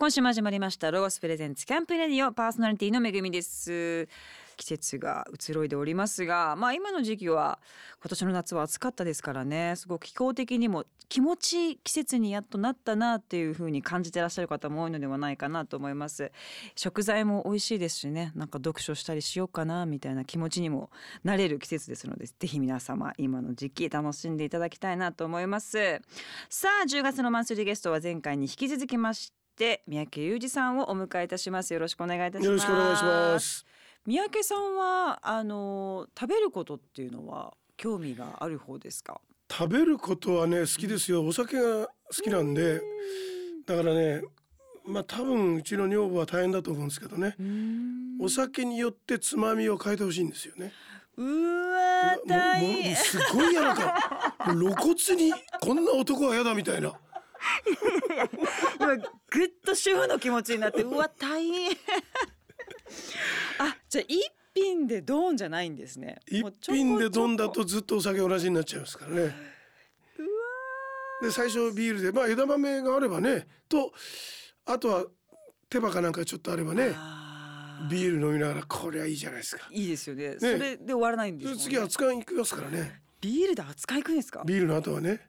今週も始まりましたロゴスプレゼンツキャンプレディオパーソナリティのめぐみです。季節が移ろいでおりますがまあ今の時期は今年の夏は暑かったですからね。すごく気候的にも気持ちいい季節にやっとなったなっていう風に感じてらっしゃる方も多いのではないかなと思います。食材も美味しいですしね。なんか読書したりしようかなみたいな気持ちにもなれる季節ですのでぜひ皆様今の時期楽しんでいただきたいなと思います。さあ10月のマンスリーゲストは前回に引き続きまして三宅裕二さんをお迎えいたしますよろしくお願いいたしますよろしくお願いします。三宅さんはあの食べることっていうのは興味がある方ですか？食べることはね好きですよ。お酒が好きなんで、だからね、まあ多分うちの女房は大変だと思うんですけどね。お酒によってつまみを変えてほしいんですよね。うわ大変すごい嫌なんか、もう露骨にこんな男は嫌だみたいな。今ぐっと主婦の気持ちになってうわ大変 あじゃあ一品でドンじゃないんですね一品でどんだとずっとお酒同じになっちゃいますからね。で最初ビールでまあ枝豆があればねとあとは手羽かなんかちょっとあればねビール飲みながらこれはいいじゃないですか。いいですよねそれで終わらないんですもんねで次扱いに行きますからね。ビールで扱い行くんですか？ビールの後はね。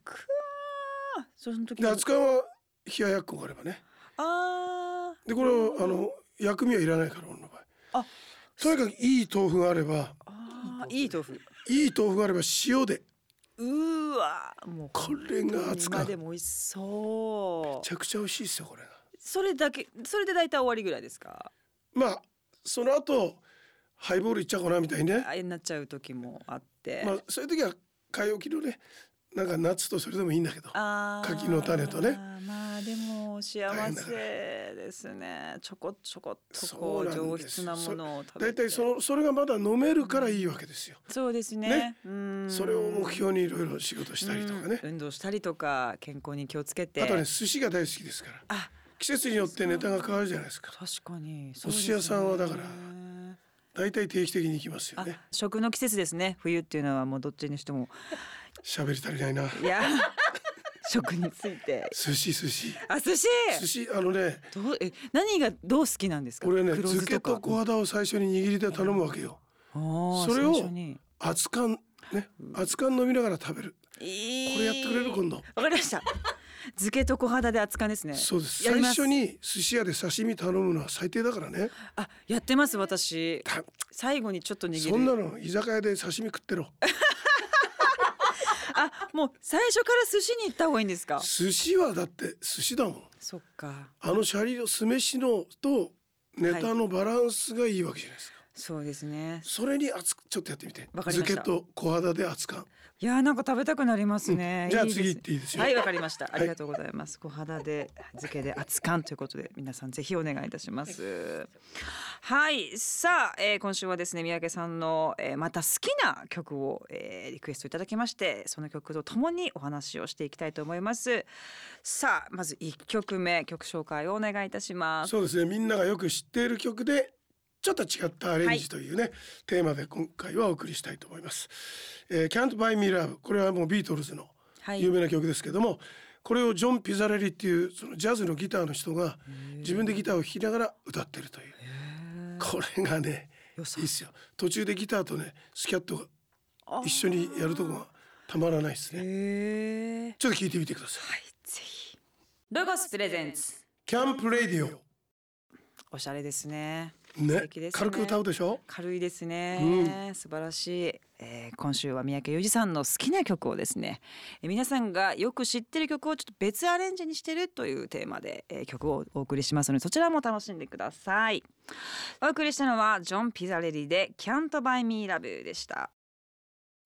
あその時で扱いは冷ややっこがあればね。あーでこれをあの薬味はいらないから俺の場合。あとにかくいい豆腐があればあーいい豆腐いい豆腐があれば塩でうーわもうこれが扱う。め今でも美味しそうちゃくちゃ美味しいですよこれが。それだけそれで大体終わりぐらいですか？まあその後ハイボールいっちゃおうかなみたいにね。あれになっちゃう時もあって、まあそういう時は買い置きのねなんかナッツとそれでもいいんだけど。柿の種とね。まあでも幸せですね。ちょこちょこっとそこう上質なものを食べて。大体そのそれがまだ飲めるからいいわけですよ。そうですね。ね。うん。それを目標にいろいろ仕事したりとかね。うん。運動したりとか健康に気をつけて。あとね寿司が大好きですから。あ季節によってネタが変わるじゃないですか。確かに。お寿司屋さんはだから大体定期的に行きますよあね。食の季節ですね。冬っていうのはもうどっちにしても喋り足りないな。いや食について寿司寿司あ寿司？寿司あのねどう？え何がどう好きなんですか？俺ね漬けと小肌を最初に握りで頼むわけよ。それを熱燗ね熱燗飲みながら食べる。これやってくれる今度。わかりました漬けと小肌で熱燗ですねそうです。最初に寿司屋で刺身頼むのは最低だからね。あやってます私た最後にちょっと握るそんなの居酒屋で刺身食ってろ。あもう最初から寿司に行った方がいいんですか？寿司はだって寿司だもん。そっかあのシャリの酢飯のとネタのバランスがいいわけじゃないですか。そうですね。それに熱くちょっとやってみて。わかりました。漬けと小肌で熱燗。いやーなんか食べたくなりますね、うん。じゃあ次行っていいですよ。はいわかりました。ありがとうございます、小肌で漬けで熱燗ということで皆さんぜひお願いいたします。はい、さあ、えー今週はですね三宅さんの、えーまた好きな曲を、えーリクエストいただきましてその曲とともにお話をしていきたいと思います。さあまず一曲目曲紹介をお願いいたします。そうですね。みんながよく知っている曲でちょっと違ったアレンジというね、テーマで今回はお送りしたいと思います。えー、Can't Buy Me Love これはもうビートルズのはい有名な曲ですけども、これをジョン・ピザレリっていうそのジャズのギターの人が自分でギターを弾きながら歌ってるという。これがねいいですよ。途中でギターとねスキャットが一緒にやるとこがたまらないですね。ちょっと聞いてみてください。ぜひロゴスプレゼンツキャンプレディオおしゃれですね素ねね。軽く歌うでしょ？軽いですね、素晴らしい、えー今週は三宅裕二さんの好きな曲をですね、えー皆さんがよく知ってる曲をちょっと別アレンジにしてるというテーマで、えー曲をお送りしますのでそちらも楽しんでください。お送りしたのはジョン・ピザレリで「Can't Buy Me Love」でした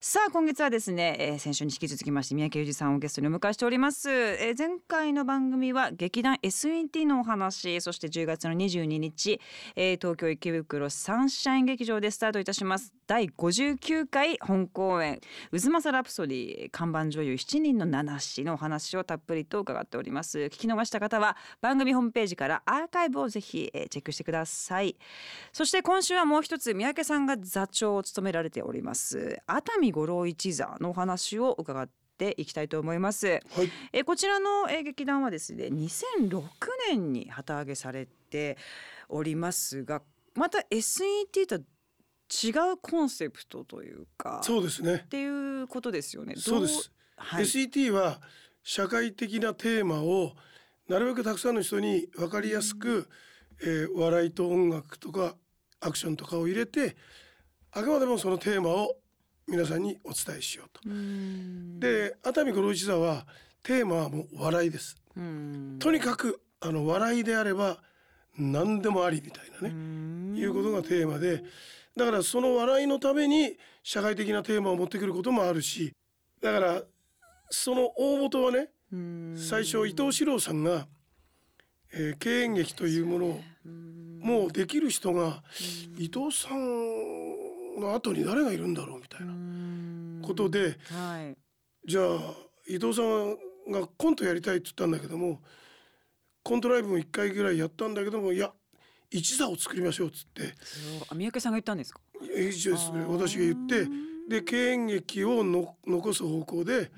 さあ今月はですね、えー先週に引き続きまして三宅裕二さんをゲストにお迎えしております、えー前回の番組は劇団 SNT のお話そして10月の22日、えー東京池袋サンシャイン劇場でスタートいたします。第59回本公演渦政ラプソディ看板女優7人の七子のお話をたっぷりと伺っております。聞き逃した方は番組ホームページからアーカイブをぜひ、えーチェックしてください。そして今週はもう一つ三宅さんが座長を務められております熱海五郎一座のお話を伺っていきたいと思います。はい。えこちらのえ劇団はですね2006年に旗揚げされておりますがまた SET とは違うコンセプトというかそうですね。っていうことですよね。どそうです、はい、SET は社会的なテーマをなるべくたくさんの人に分かりやすく、えー笑いと音楽とかアクションとかを入れてあくまでもそのテーマを皆さんにお伝えしようと。で熱海五郎一座はテーマはもう笑いです。とにかくあの笑いであれば何でもありみたいなね、いうことがテーマでだからその笑いのために社会的なテーマを持ってくることもあるしだからその大元はね最初伊藤四郎さんが、えー敬遠劇というものをもうできる人が伊藤さんの後に誰がいるんだろうみたいうなことではいじゃあ伊藤さんがコントやりたいって言ったんだけどもコントライブも1回ぐらいやったんだけどもいや一座を作りましょうっつって三宅さんが言ったんですか？一応ですね私が言ってで敬遠劇をの残す方向で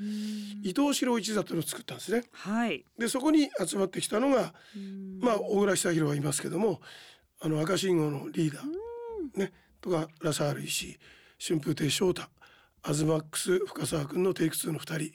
伊藤四郎一座というのを作ったんですね。はい。でそこに集まってきたのがまあ小倉久弘はいますけどもあの赤信号のリーダーねとかラサール石井春風亭昇太アズマックス深澤君のテイク2の2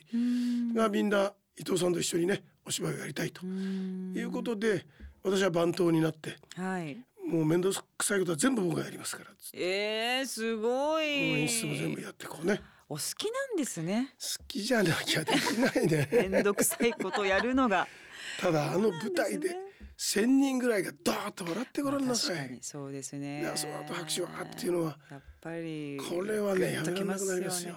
人がみんな伊藤さんと一緒にねお芝居をやりたいということで私は番頭になってはい。もう面倒くさいことは全部僕がやりますからえー、すごい。演出も全部やってこうねお好きなんですね。好きじゃなきゃできないねめんどくさいことやるのが。ただあの舞台で1,000人ぐらいがドーッと笑ってごらんなさい。確かに。そうですね。でその後拍手わーっていうのはやっぱりこれはねやめられなくなりますよ。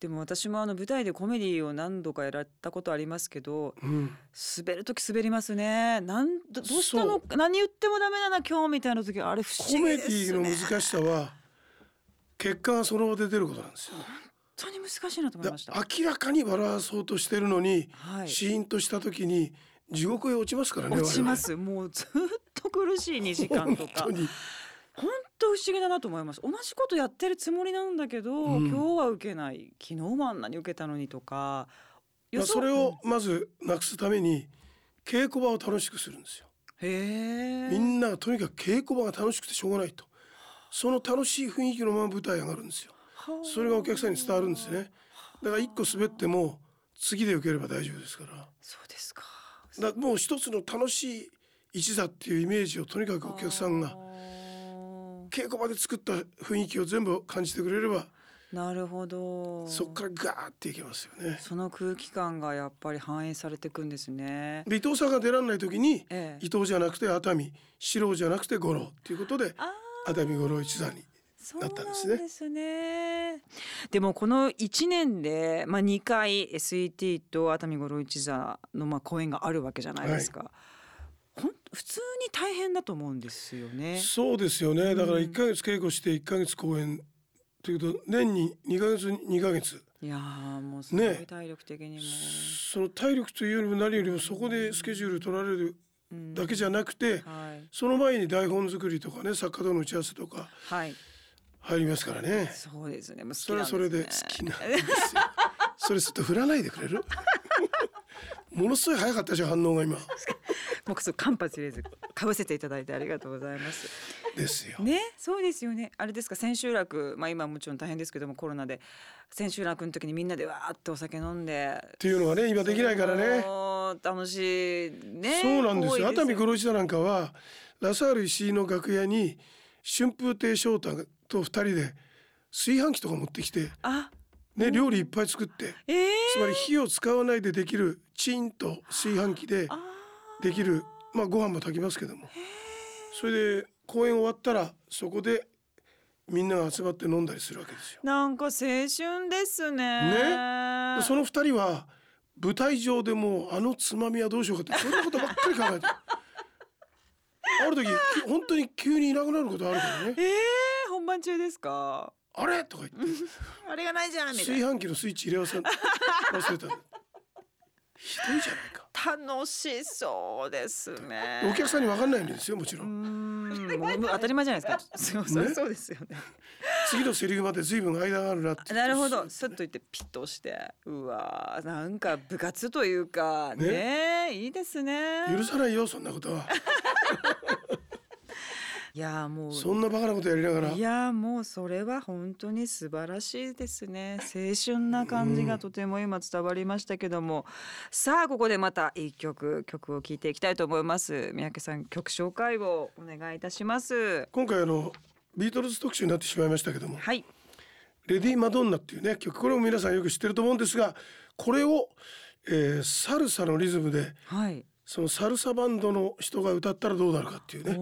でも私もあの舞台でコメディを何度かやられたことありますけどうん、滑る時滑りますね。なんどどうしたの？そ何言ってもダメだな今日みたいな時あれ不思議コメディの難しさは結果がその場で出ることなんですよ。本当に難しいなと思いだました。明らかに笑わそうとしてるのに、はい。シーンとした時に地獄へ落ちますからね。落ちますもうずっと苦しい2時間とか本当不思議だなと思います同じことやってるつもりなんだけど、うん今日は受けない昨日もあんなに受けたのにとかまあ、それをまずなくすために稽古場を楽しくするんですよ。へえみんながとにかく稽古場が楽しくてしょうがないと。その楽しい雰囲気のまま舞台上がるんですよ。それがお客さんに伝わるんですね。だから一個滑っても次で受ければ大丈夫ですから。そうですかだもう一つの楽しい一座っていうイメージをとにかくお客さんが稽古場で作った雰囲気を全部感じてくれればなるほどそこからガーっていけますよね。その空気感がやっぱり反映されていくんですね。で伊藤さんが出られない時にええ伊藤じゃなくて熱海四郎じゃなくて五郎っていうことであ熱海五郎一座にだったんですね。ですね。でもこの1年で、まあ、2回 SET と熱海五郎一座のまあ公演があるわけじゃないですか。ほん普通に大変だと思うんですよね。そうですよね。だから1ヶ月稽古して1ヶ月公演ということ年に2ヶ月2ヶ月。いやーもうすごいね。体力的にも、その体力というよりも何よりもそこでスケジュール取られるうん。だけじゃなくてはい。その前に台本作りとかね作家との打ち合わせとか。はい入りますからねそうですね。もう好きそれはそれで好きなんですよ それちょっと振らないでくれる？ものすごい早かったでしょ反応が今もうそう間髪入れずかぶせていただいてありがとうございます。ですよね、そうですよね。あれですか、千秋楽、まあ今もちろん大変ですけども、コロナで。千秋楽の時にみんなでわーってお酒飲んで。っていうのはね今できないからね楽しいね。そうなんですよ熱海五郎。郎一座なんかはラサール石井の楽屋に春風亭昇太と二人で炊飯器とか持ってきてあ、ね料理いっぱい作ってええつまり火を使わないでできるチンと炊飯器であできるまあご飯も炊きますけども。それで公演終わったらそこでみんなが集まって飲んだりするわけですよ。ー。なんか青春ですね。でその二人は舞台上でもうあのつまみはどうしようかってそんなことばっかり考えてる。ある時き本当に急にいなくなることあるからね。ええ本番中ですか？あれ？とか言って。あれがないじゃんみたい炊飯器のスイッチ入れ忘れ忘れた。ひどいじゃないか。な。楽しそうですね。お客さんに分かんないんですよもちろうん。当たり前じゃないですか。そうそうねそうですよね。次のセリフまで随分間があるなって。なるほど。スッと言ってピッと押して。うわーなんか部活というか。ね？いいですね許さないよそんなことは いやもうそんなバカなことやりながら？いやもうそれは本当に素晴らしいですね。青春な感じがとても今伝わりましたけども、さあここでまた一曲曲を聴いていきたいと思います。三宅さん曲紹介をお願いいたします。今回あのビートルズ特集になってしまいましたけども。はい。レディー・マドンナっていうね曲これも皆さんよく知ってると思うんですがこれを、えー、サルサのリズムではい。そのサルサバンドの人が歌ったらどうなるかっていうね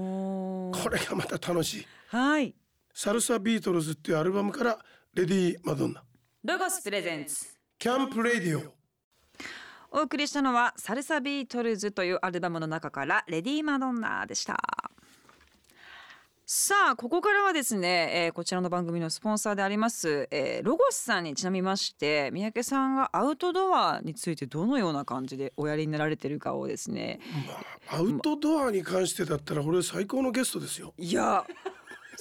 これがまた楽しい。はい。サルサビートルズっていうアルバムからレディー・マドンナ。ロゴスプレゼンツ。キャンプ・レディオ。お送りしたのはサルサビートルズというアルバムの中からレディーマドンナでしたさあここからはですね、えーこちらの番組のスポンサーであります、えーロゴスさんにちなみまして三宅さんがアウトドアについてどのような感じでおやりになられてるかをですね。アウトドアに関してだったら俺最高のゲストですよ。いや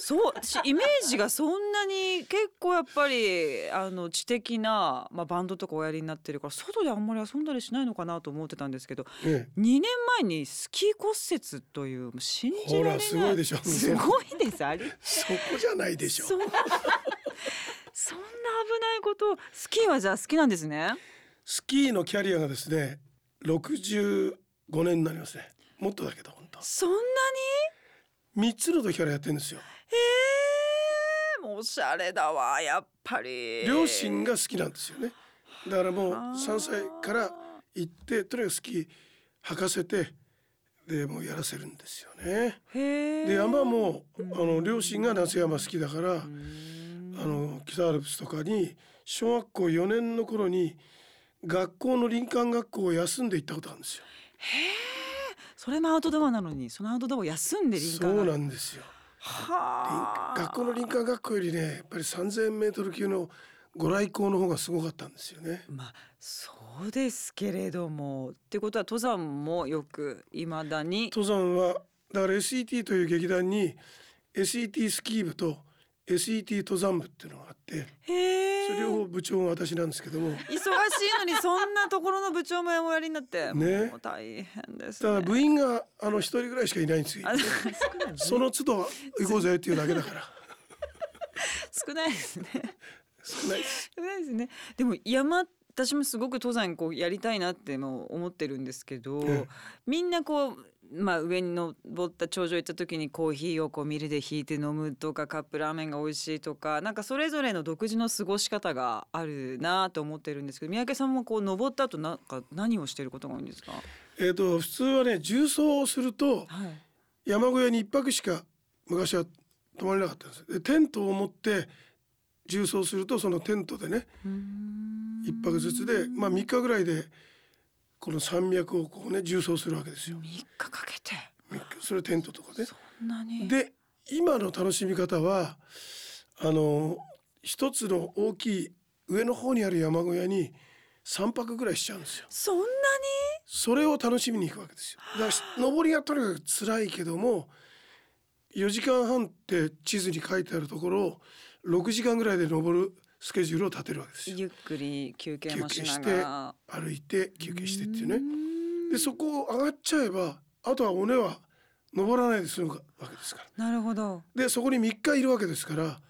そう私イメージがそんなに結構やっぱりあの知的な、まあ、バンドとかおやりになってるから外であんまり遊んだりしないのかなと思ってたんですけどね2年前にスキー骨折という信じられないすごいでしょ。すごいです。あれそこじゃないでしょ。そんそんな危ないことスキーはじゃあ好きなんですね？スキーのキャリアがですね65年になりますね。もっとだけど本当。そんな三つの時からやってるんですよ。にえー、もうおしゃれだわやっぱり。両親が好きなんですよね。だからもうあー。3歳から行ってとにかくスキー履かせてでもうやらせるんですよね。へえで山もあの両親が夏山好きだからあん。の北アルプスとかに小学校4年の頃に学校の林間学校を休んで行ったことあるんですよ。それもアウトドアなのにそのアウトドアを休んで林間そうがなんですよ。はあ学校の林間学校よりねやっぱり3000メートル級のご来光の方がすごかったんですよね。まあそうですけれども。ってことは登山もよくいまだに。登山はだから SET という劇団に SET スキー部と SET 登山部っていうのがあってそれ両方部長が私なんですけども。忙しいのにそんなところの部長もおやりになって、ね。もう大変ですただね。部員があの一人ぐらいしかいないんですよ。その都度行こうぜっていうだけだから。少ないですね。少ないです。少ないですね。でも山私もすごく登山こうやりたいなっても思ってるんですけど、ええ。みんなこうまあ上に登った頂上行った時にコーヒーをこうミルで引いて飲むとかカップラーメンが美味しいとかなんかそれぞれの独自の過ごし方があるなと思ってるんですけど三宅さんもこう登った後なんか何をしてることが多いんですか？えっ、と普通はね重装をするとはい。山小屋に一泊しか昔は泊まれなかったんですでテントを持って重装するとそのテントでね一泊ずつでまあ3日ぐらいでこの山脈をこうね重装するわけですよ。三日かけて。それテントとかね。そんなに。で今の楽しみ方はあの一つの大きい上の方にある山小屋に3泊ぐらいしちゃうんですよ。そんなに？それを楽しみに行くわけですよ。だからし登りがとにかく辛いけども4時間半って地図に書いてあるところを6時間ぐらいで登るスケジュールを立てるわけですよ。ゆっくり休憩休もしして。歩いて休憩してっていうね。ねでそこを上がっちゃえばあとは尾根は登らないで済むわけですから。なるほど。でそこに3日いるわけですから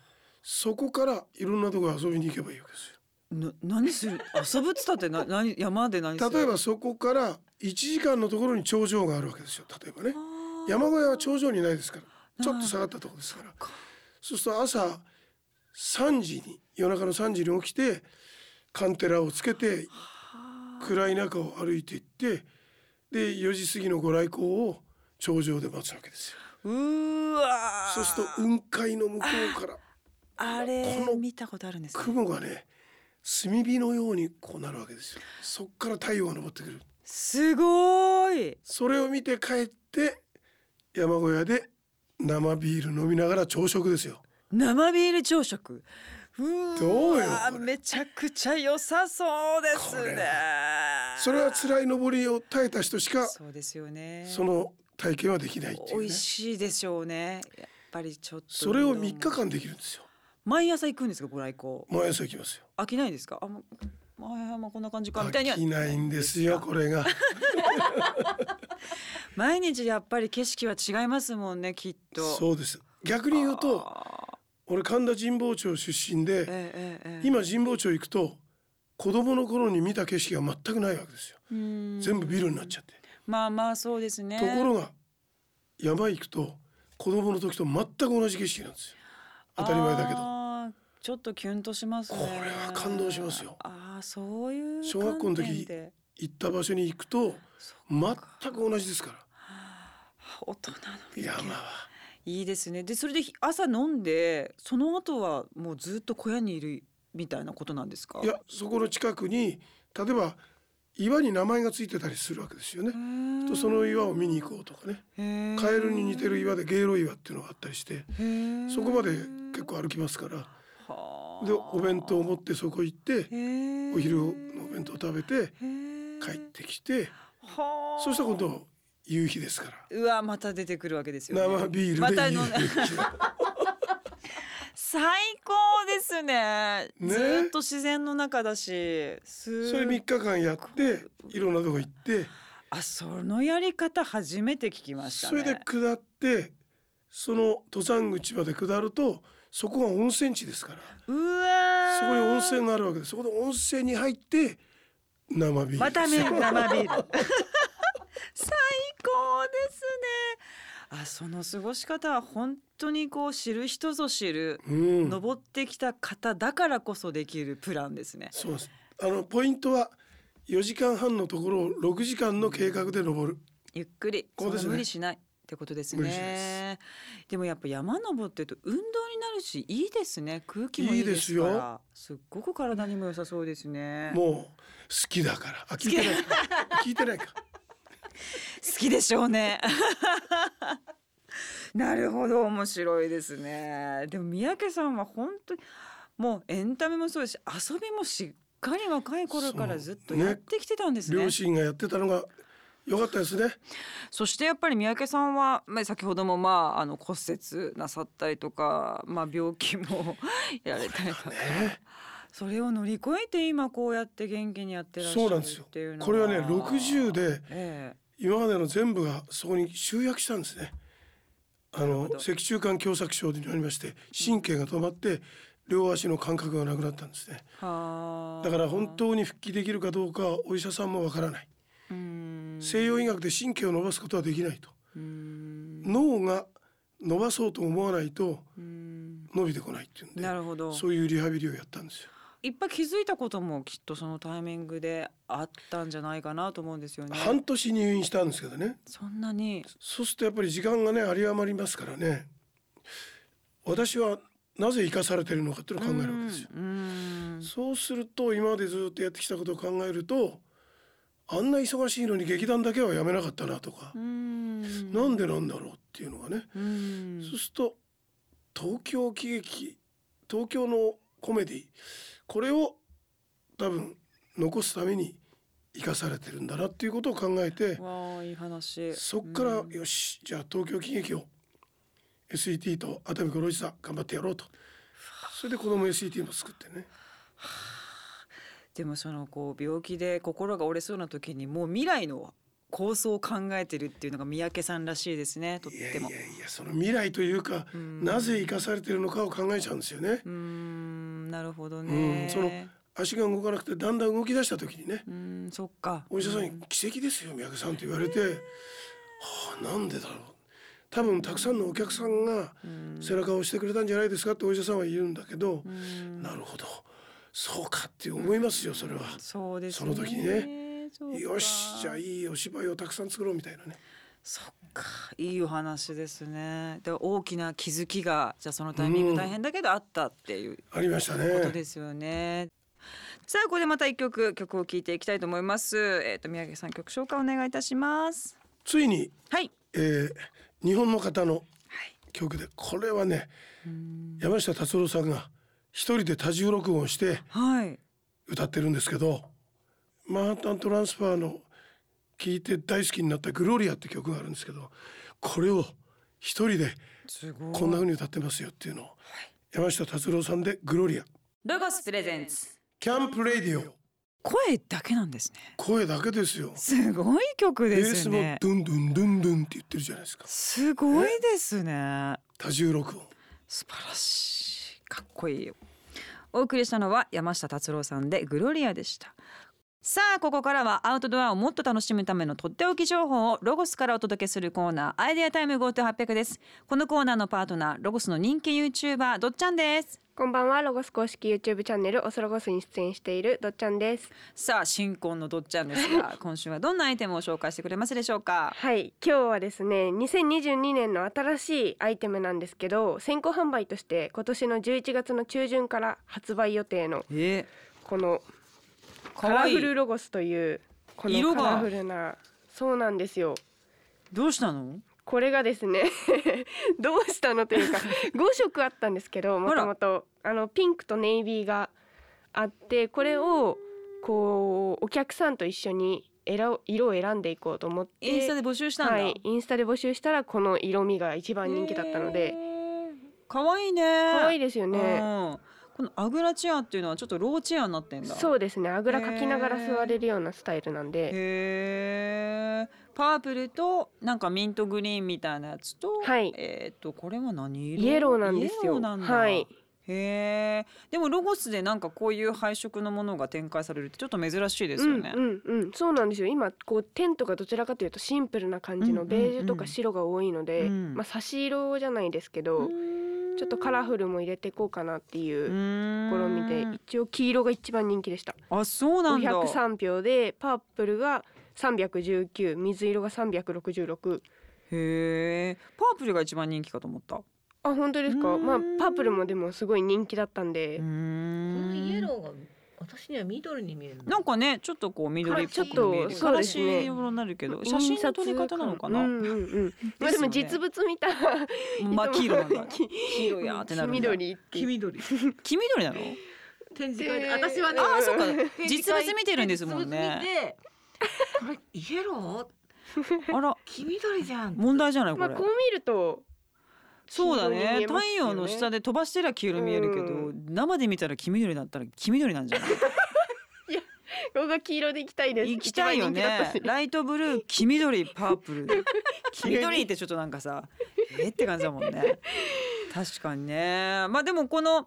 そこからいろんなところ遊びに行けばいいわけですな何する？遊ぶっつったってな 何山で何する？よ例えばそこから1時間のところに頂上があるわけですよ。例えばね。山小屋は頂上にないですから。ちょっと下がったところですから。そうすると朝3時に夜中の3時に起きてカンテラをつけて暗い中を歩いていってで4時過ぎのご来光を頂上で待つわけですよ。うーわーそうすると雲海の向こうからあれこの見たことあるんですね雲がね炭火のようにこうなるわけですよ。そっから太陽が昇ってくる。すごいそれを見て帰って山小屋で生ビール飲みながら朝食ですよ。生ビール朝食どうよめちゃくちゃ良さそうですね。それは辛い登りを耐えた人しかそうですよね。その体験はできないっていうね。美味しいでしょうね。やっぱりちょっと。それを3日間できるんですよ。毎朝行くんですかご来光。毎朝行きますよ。飽きないですか？あもう前はまあこんな感じかみたいには。飽きないんですよこれが。毎日やっぱり景色は違いますもんねきっと。そうです。逆に言うとあ俺神田神保町出身でーえええ今神保町行くと子供の頃に見た景色が全くないわけですよ。うん。全部ビルになっちゃって。まあまあそうですね。ところが山行くと子供の時と全く同じ景色なんですよ。当たり前だけど。ちょっとキュンとしますね。これは感動しますよ。ああそういう小学校の時行った場所に行くと全く同じですから。大人の美山は。いいですね。でそれで朝飲んでその後はもうずっと小屋にいるみたいなことなんですか？いやそこの近くに例えば岩に名前がついてたりするわけですよね。とその岩を見に行こうとかね。のカエルに似てる岩で芸イ岩っていうのがあったりしてそこまで結構歩きますから。でお弁当を持ってそこ行ってお昼のお弁当を食べて帰ってきてそしたら今度夕日ですから。うわまた出てくるわけですよ、ね、生ビールで夕日。最高ですね。ね。ずーっと自然の中だし。すそれ3日間やっていろんなとこ行って。あそのやり方初めて聞きましたそねれで下ってその登山口まで下るとそこが温泉地ですから。うわそこに温泉があるわけですそこで温泉に入って生ビール。また生ビール。最 高ですね。あその過ごし方は本当にこう知る人ぞ知る、うん、登ってきた方だからこそできるプランですね。そうです。あのポイントは4時間半のところを6時間の計画で登る。ゆっくり。こうですね。無理しないってことですね。でもやっぱ山登ってると運動になるしいいですね。空気もいいですかいいですらすっごく体にも良さそうですね。もう好きだから。あ聞いてないか。聞いてないか好きでしょうね。なるほど面白いですね。でも三宅さんは本当にもうエンタメもそうですし遊びもしっかり若い頃からずっとそうねやってきてたんですね。両親がやってたのが良かったですね。そしてやっぱり三宅さんは、まあ、先ほどもまああの骨折なさったりとか、まあ、病気も やられたりとか、ね。それを乗り越えて今こうやって元気にやってらっしゃるそうなんですよ。っていうのこれはね60でえ今までの全部がそこに集約したんですね。あの脊柱管狭窄症になりまして神経が止まって両足の感覚がなくなったんですね。だから本当に復帰できるかどうかはお医者さんもわからない。うん。西洋医学で神経を伸ばすことはできないと。うん。脳が伸ばそうと思わないとうん。伸びてこないっていうんでそういうリハビリをやったんですよいっぱい気づいたこともきっとそのタイミングであったんじゃないかなと思うんですよね。半年入院したんですけどね。そんなに。そうするとやっぱり時間がね有り余りますからね。私はなぜ生かされてるのかっていうのを考えるわけですよ。うそうすると今までずっとやってきたことを考えるとあんな忙しいのに劇団だけはやめなかったなとか、うん。なんでなんだろうっていうのがね、うん。そうすると東京喜劇東京のコメディこれを多分残すために生かされてるんだなっていうことを考えていい話。そっからうん。よしじゃあ東京喜劇を SET と熱海五郎一座頑張ってやろうと。それで子供 SET も作ってね。でもそのこう病気で心が折れそうな時にもう未来の構想を考えてるっていうのが三宅さんらしいですねとっいやいても。やいやその未来というかうんなぜ生かされてるのかを考えちゃうんですよねう。んなるほどうね。ん、その足が動かなくてだんだん動き出した時にねうんそっか。お医者さんに「奇跡ですよ三宅さん」と言われて「はあなんでだろう」多分たくさんのお客さんがうん背中を押してくれたんじゃないですかってお医者さんは言うんだけど、うんなるほどそうかって思いますよそれは。そうですその時にね。よしじゃあいいお芝居をたくさん作ろうみたいなね。そっかいいお話ですね。で大きな気づきがじゃあそのタイミング大変だけどあったっていうありましたことね。ですよね。さあここでまた一曲曲を聴いていきたいと思います。えっ、と宮城さん曲紹介お願いいたします。ついに、はい。えー日本の方のはい。曲でこれはねうん山下達郎さんが一人で多重録音してはい。歌ってるんですけどマンハッタントランスファーの聴いて大好きになった「グロリア」って曲があるんですけどこれを一人で。こんな風に歌ってますよっていうのを山下達郎さんでグロリア。ロゴスプレゼンツ。キャンプレディオ。声だけなんですね。声だけですよ。すごい曲ベースもですねドゥンドゥンドゥンドゥンって言ってるじゃないですか。すごいですね。多重録音。素晴らしい。かっこいいよ。お送りしたのは山下達郎さんでグロリアでしたさあここからはアウトドアをもっと楽しむためのとっておき情報をロゴスからお届けするコーナーアイデアタイム GoTo800 です。このコーナーのパートナーロゴスの人気 YouTuber どっちゃんです。こんばんはロゴス公式 YouTube チャンネルオスロゴスに出演しているどっちゃんです。さあ新婚のどっちゃんですが今週はどんなアイテムを紹介してくれますでしょうか？はい今日はですね2022年の新しいアイテムなんですけど先行販売として今年の11月の中旬から発売予定のえ。このカラフルロゴスというこ色が。のカラフルなそうなんですよ。どうしたの？これがですね どうしたのというか 5色あったんですけどもともと。あのピンクとネイビーがあってこれをこうお客さんと一緒に選お色を選んでいこうと思ってインスタで募集したんだ、はい、インスタで募集したらこの色味が一番人気だったので。かわいいね。可愛いですよね。うんこのアグラチェアっていうのはちょっとローチェアになってんだ。そうですね。あぐらかきながら座れるようなスタイルなんで。へえパープルとなんかミントグリーンみたいなやつと、はい。えっ、とこれは何色？イエローなんですよ。イエローなんだ。はい。へえでもロゴスでなんかこういう配色のものが展開されるってちょっと珍しいですよね、うんうんうん。そうなんですよ。今こうテントがどちらかというとシンプルな感じのうんうんうん。ベージュとか白が多いので、うん。まあ差し色じゃないですけど、ちょっとカラフルも入れていこうかなっていう試みで一応黄色が一番人気でした。あそうなんだ。503票でパープルが319水色が366へえパープルが一番人気かと思った。あ本当ですか。うん。まあパープルもでもすごい人気だったんで、うこのんイエローが私には緑に見えるの。なんかねちょっとこう緑っぽく見える。はいちょっとからし色になるけど写真の撮り方なのかな、うんうんうん。まあでも実物見たら真っ黄色なんだき黄色やってなるんだ。黄緑黄緑。黄緑なの？展示会で。で私はねあーそっか。実会物見てるんですもんね。これイエロー？あら。黄緑じゃん。問題じゃないこれ、まあこう見るとそうだね。ね。太陽の下で飛ばしてりゃ黄色見えるけど、う生で見たら黄緑だったら黄緑なんじゃない？僕が黄色で行きたいです。行きたいよね。ライトブルー黄緑パープル。黄緑ってちょっとなんかさえって感じだもんね。確かにね。まあでもこの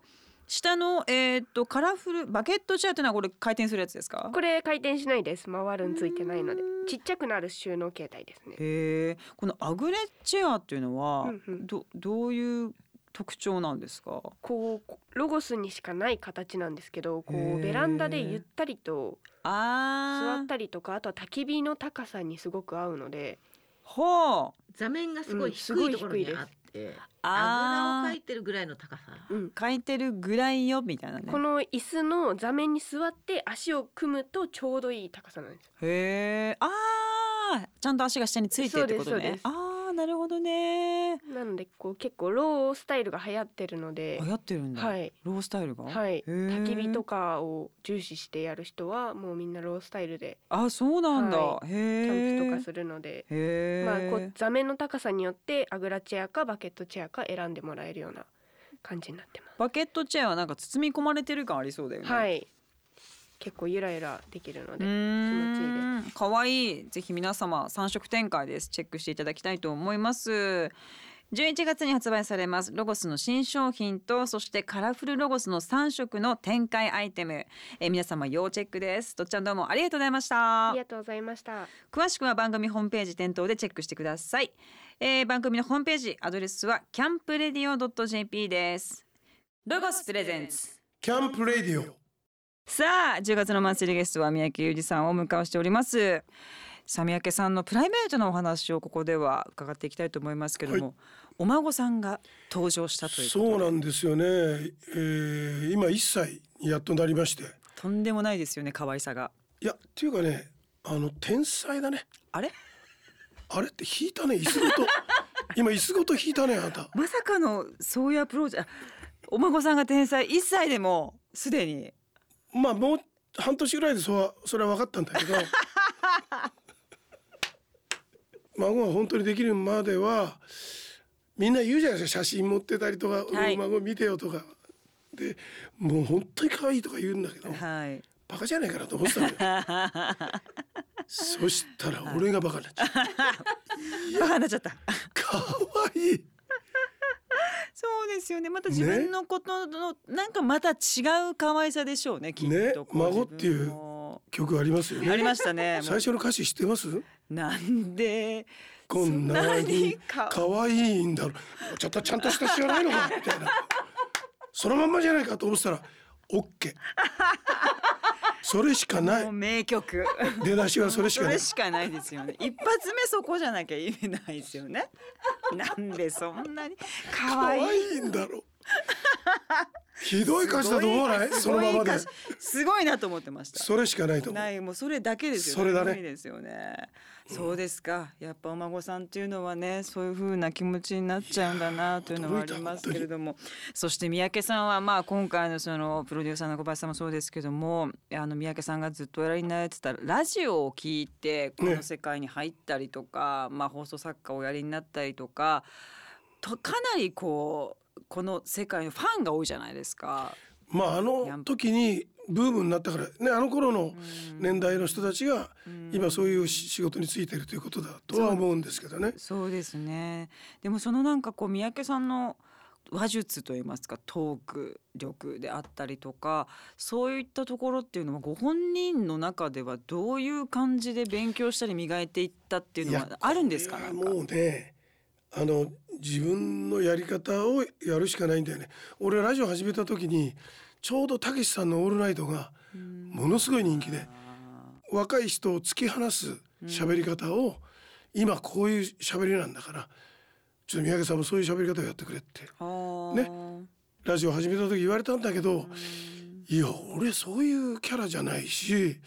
下のえーっとカラフルバケットチェアっていうのはこれ回転するやつですか？これ回転しないです。回るんついてないので。ちっちゃくなる収納形態ですね。へえこのアグレチェアっていうのは、うんうん。どどういう特徴なんですか？こうロゴスにしかない形なんですけどこうベランダでゆったりと座ったりとかあとは焚き火の高さにすごく合うので。ほう座面がすごいうんすごい低いところにあってあぐらをかいてるぐらいの高さ。うん書いてるぐらいよみたいなね。この椅子の座面に座って足を組むとちょうどいい高さなんですへえあー。ちゃんと足が下についてってことね。そうですそうです。ああなるほどね。なのでこう結構ロースタイルが流行ってるので流行ってるんだ、はい。ロースタイルが？はい。焚き火とかを重視してやる人はもうみんなロースタイルであそうなんだ、はへキえャンプとかするので、まあこう座面の高さによってアグラチェアかバケットチェアか選んでもらえるような感じになってまバケットチェアはなんか包み込まれてる感ありそうだよね。す。はい。結構ゆらゆらできるのうで気持ちいいです。可愛い。ぜひ皆様三色展開です。チェックしていただきたいと思います。11月に発売されますロゴスの新商品とそしてカラフルロゴスの3色の展開アイテム。え皆様要チェックです。とっちゃんどうもありがとうございました。ありがとうございました。詳しくは番組ホームページ店頭でチェックしてください、えー番組のホームページアドレスはキャンプレディオ .jp です。ロゴスプレゼンツ。キャンプレディオさあ10月のマンスリーゲストは三宅裕二さんをお迎えしております。さあ三宅さんのプライベートなお話をここでは伺っていきたいと思いますけども、はい。お孫さんが登場したということで。そうなんですよね、えー、今1歳にやっとなりまして。とんでもないですよね可愛さが。いやっていうかねあの天才だね。あれ？あれって引いたね椅子ごと。今椅子ごと引いたねあなた。まさかのそういうアプローチ。あお孫さんが天才。1歳でもすでにまあもう半年ぐらいでそはそれは分かったんだけど。孫が本当にできるまではみんな言うじゃないですか写真持ってたりとか、はい。お孫見てよとか。でもう本当に可愛いとか言うんだけどはい。バカじゃないかなと思ってたのよ。そしたら俺がバカになっちゃう バカになっちゃった。可愛い そうですよね。また自分のことの、なんかまた違う可愛さでしょうねきっとね孫っていう曲ありますよありねましたね。最初の歌詞知ってます？なんでこんなにか可愛いんだろう。ちょっとちゃんとした知らないのかみたいな。そのまんまじゃないかと思ってたらオッケーそれしかなもうい名曲。出だしはそれしかない。それしかないですよね。一発目そこじゃなきゃ意味ないですよね。なんでそんなに？可可愛い。愛いんだろうひどい歌詞だと思わない？す そのままで。すごいなと思ってました。それしかないと思う。ない。もうそれだけですよそれだね。ですよね、そうですか。やっぱお孫さんっていうのはねそういう風な気持ちになっちゃうんだなというのはありますけれども。そして三宅さんはまあ今回のそのプロデューサーの小林さんもそうですけどもあの三宅さんがずっとおやりになられてたラジオを聞いてこの世界に入ったりとか、まあ放送作家をおやりになったりとかとかなりこうこの世界のファンが多いじゃないですか。まああの時にブームになったからねあの頃の年代の人たちが今そういう仕事についてるということだとは思うんですけどね。そうですね。でもそのなんかこう三宅さんの話術といいますかトーク力であったりとかそういったところっていうのはご本人の中ではどういう感じで勉強したり磨いていったっていうのはあるんですか？もうねあの自分のやり方をやるしかないんだよね。俺ラジオ始めた時にちょうどたけしさんの「オールナイト」がものすごい人気で若い人を突き放す喋り方を今こういう喋りなんだからちょっと三宅さんもそういう喋り方をやってくれってね。ラジオ始めた時言われたんだけどいや俺そういうキャラじゃないし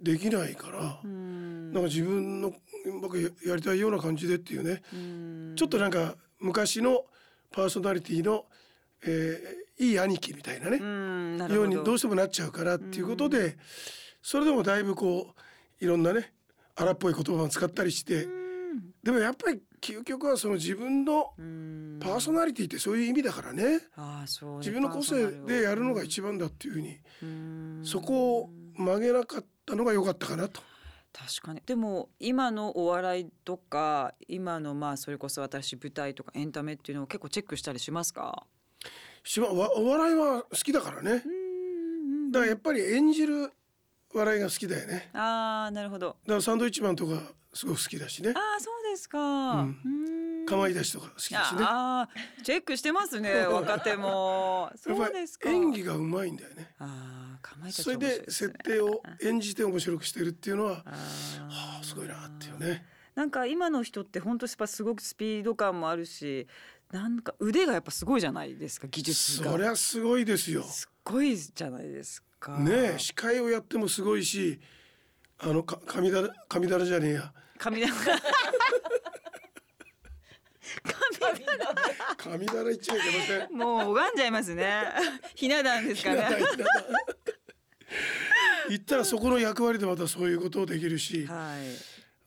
できないからうん。なんか自分の僕ややりたいような感じでっていうね。うん。ちょっとなんか昔のパーソナリティの、えーいい兄貴みたいなね。ようにどうしてもなっちゃうからっていうことでそれでもだいぶこういろんなね荒っぽい言葉を使ったりしてでもやっぱり究極はその自分のうん。パーソナリティってそういう意味だからね。自分の個性でやるのが一番だっていうふうに。うん。そこを曲げなかったのが良かったかなと。確かに。でも今のお笑いとか今のまあそれこそ私舞台とかエンタメっていうのを結構チェックしたりしますか？しまわお笑いは好きだからね。だからやっぱり演じる笑いが好きだよね。ああなるほど。だからサンドイッチマンとかすごく好きだしね。ああそうですか、かまいたちとか好きだしね。やああチェックしてますね 若手も。っそうですか。演技がうまいんだよね。ああかまいたちそれで設定を演じて面白くしてるっていうのはあはあすごいなっていうーね。なんか今の人って本当やっぱすごくスピード感もあるしなんか腕がやっぱすごいじゃないですか技術が。そりゃすごいですよ。すっごいじゃないですか。ねえ司会をやってもすごいしあのか神だら神だらじゃねえや。髪だ神だら言っちゃいけませんもう拝んじゃいますね。ひな壇ですかね。言ったらそこの役割でまたそういうことをできるしは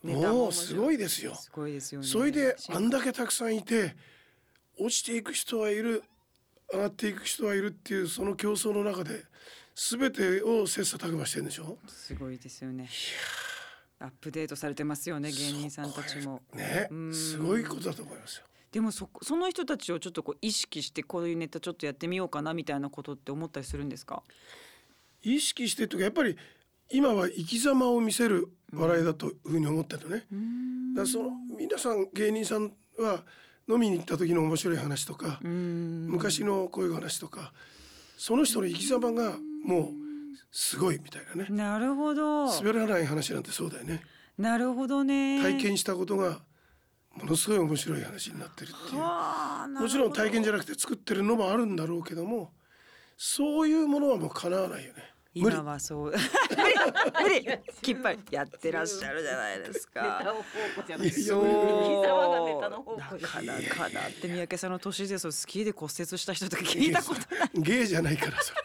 い。もうすごい。いですよすごいですよね。それであんだけたくさんいて落ちていく人はいる上がっていく人はいるっていうその競争の中で全てを切磋琢磨してるんでしょ？すごいですよね。アップデートされてますよね芸人さんたちも。ねうんすごいことだと思いますよでもそその人たちをちょっとこう意識してこういうネタちょっとやってみようかなみたいなことって思ったりするんですか？意識してとかやっぱり今は生き様を見せる笑いだというふうに思ってるのね、だからその皆さん芸人さんは飲みに行った時の面白い話とか、うん。昔のこういう話とかその人の生き様がもうすごいみたいなねなるほど。滑らない話なんてそうだよねなるほどね。体験したことがものすごい面白い話になってるっていうはあ。もちろん体験じゃ。ゃなくて作ってるのもあるんだろうけどもそういうものはもう叶わないよね今はそう 無理無理きっぱりやってらっしゃるじゃないですネタか。そうなかなかだって三宅さんの年でそうスキーで骨折した人とか聞いたことない。芸じゃないからそれ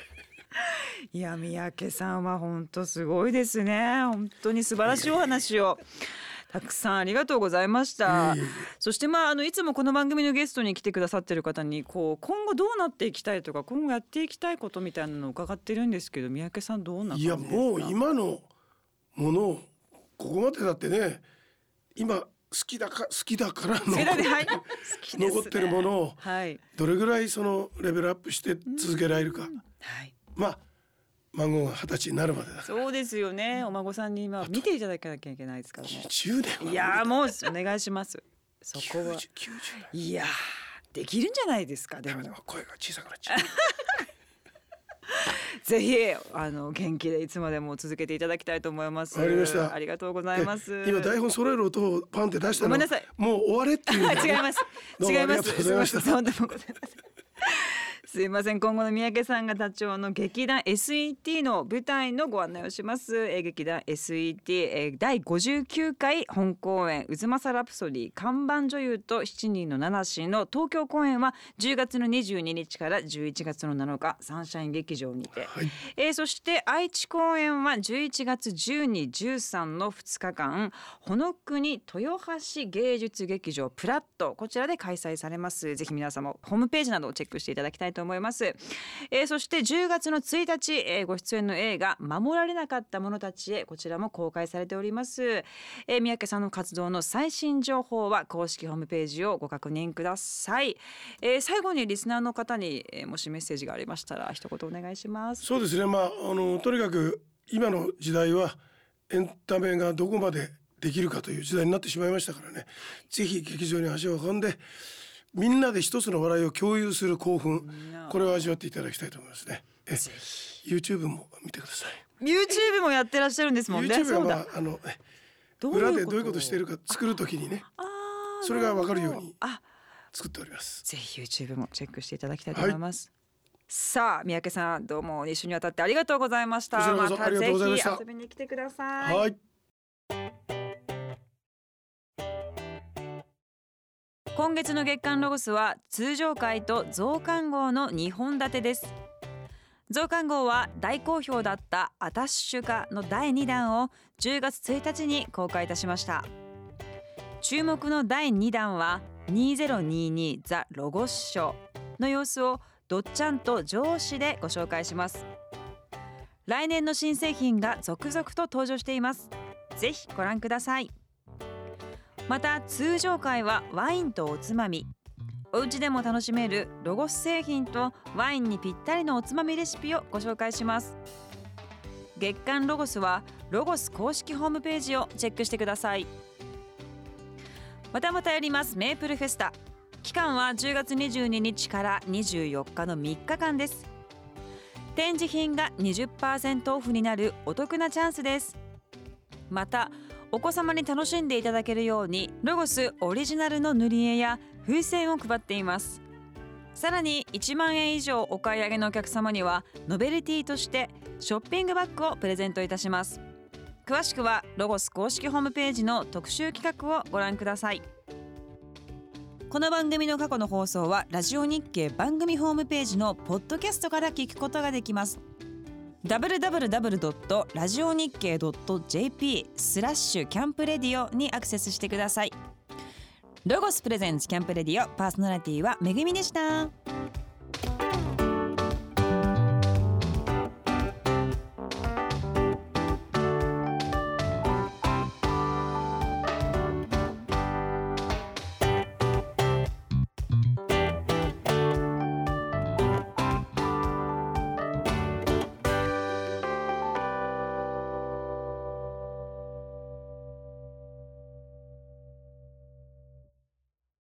いや三宅さんは本当すごいですね。本当に素晴らしいお話を。たくさんありがとうございました。そしてまああのいつもこの番組のゲストに来てくださってる方にこう今後どうなっていきたいとか今後やっていきたいことみたいなのを伺ってるんですけど三宅さんどんな感いやじですか？もう今のものをここまでだってね今好きだか好きだからの 残ってるものをはい。どれぐらいそのレベルアップして続けられるか、はい。まあ孫が二十歳になるまでそうですよね。お孫さんに今見ていただかなきゃいけないですからね。10年はいやーもうお願いします。そこは。90 90いやーできるんじゃないですかでも。声が小さくなっちゃう。ぜひあの元気でいつまでも続けていただきたいと思います。わかりました。ありがとうございます。え今台本揃える音をパンって出したの？ごめんなさい。もう終われっていう、違います。違いますありがとうございました。す。いません。とんでもございませんすいません。今後の三宅さんが座長の劇団 SET の舞台のご案内をします。えー劇団 SET えー第59回本公演渦政ラプソディ看板女優と7人の七子の東京公演は10月の22日から11月の7日サンシャイン劇場にて、はい。えーそして愛知公演は11月12、13の2日間ほの国豊橋芸術劇場プラットこちらで開催されます。ぜひ皆様ホームページなどをチェックしていただきたいとと思います、えーそして10月の1日、えーご出演の映画守られなかった者たちへこちらも公開されております、えー三宅さんの活動の最新情報は公式ホームページをご確認ください、えー最後にリスナーの方に、えーもしメッセージがありましたら一言お願いします。そうですね。まああのとにかく今の時代はエンタメがどこまでできるかという時代になってしまいましたからね。ぜひ劇場に足を運んでみんなで一つの笑いを共有する興奮。これを味わっていただきたいと思いますね。え YouTube も見てください。YouTube もやってらっしゃるんですもんね。YouTube は。まああの裏でどういうことしているか作るときにねそれがわかるようにあ、作っております。ぜひ YouTube もチェックしていただきたいと思います。さあ三宅さんどうも一緒にわたってありがとうございました。ましたぜひ遊びに来てください。はい今月の月刊ロゴスは通常回と増刊号の2本立てです。増刊号は大好評だったアタッシュ化の第2弾を10月1日に公開いたしました。注目の第2弾は2022ザ・ロゴス賞の様子をどっちゃんと上司でご紹介します。来年の新製品が続々と登場しています。ぜひご覧ください。また通常回はワインとおつまみ。お家でも楽しめるロゴス製品とワインにぴったりのおつまみレシピをご紹介します。月刊ロゴスはロゴス公式ホームページをチェックしてください。またまたやります。メープルフェスタ。期間は10月22日から24日の3日間です。展示品が20%オフになるお得なチャンスです。またお子様に楽しんでいただけるようにロゴスオリジナルの塗り絵や風船を配っています。さらに1万円以上お買い上げのお客様にはノベルティとしてショッピングバッグをプレゼントいたします。詳しくはロゴス公式ホームページの特集企画をご覧ください。この番組の過去の放送はラジオ日経番組ホームページのポッドキャストから聞くことができます。Www. ラジオ日経 .jp スラッシュキャンプレディオにアクセスしてくださいロゴスプレゼンツキャンプレディオパーソナリティはめぐみでした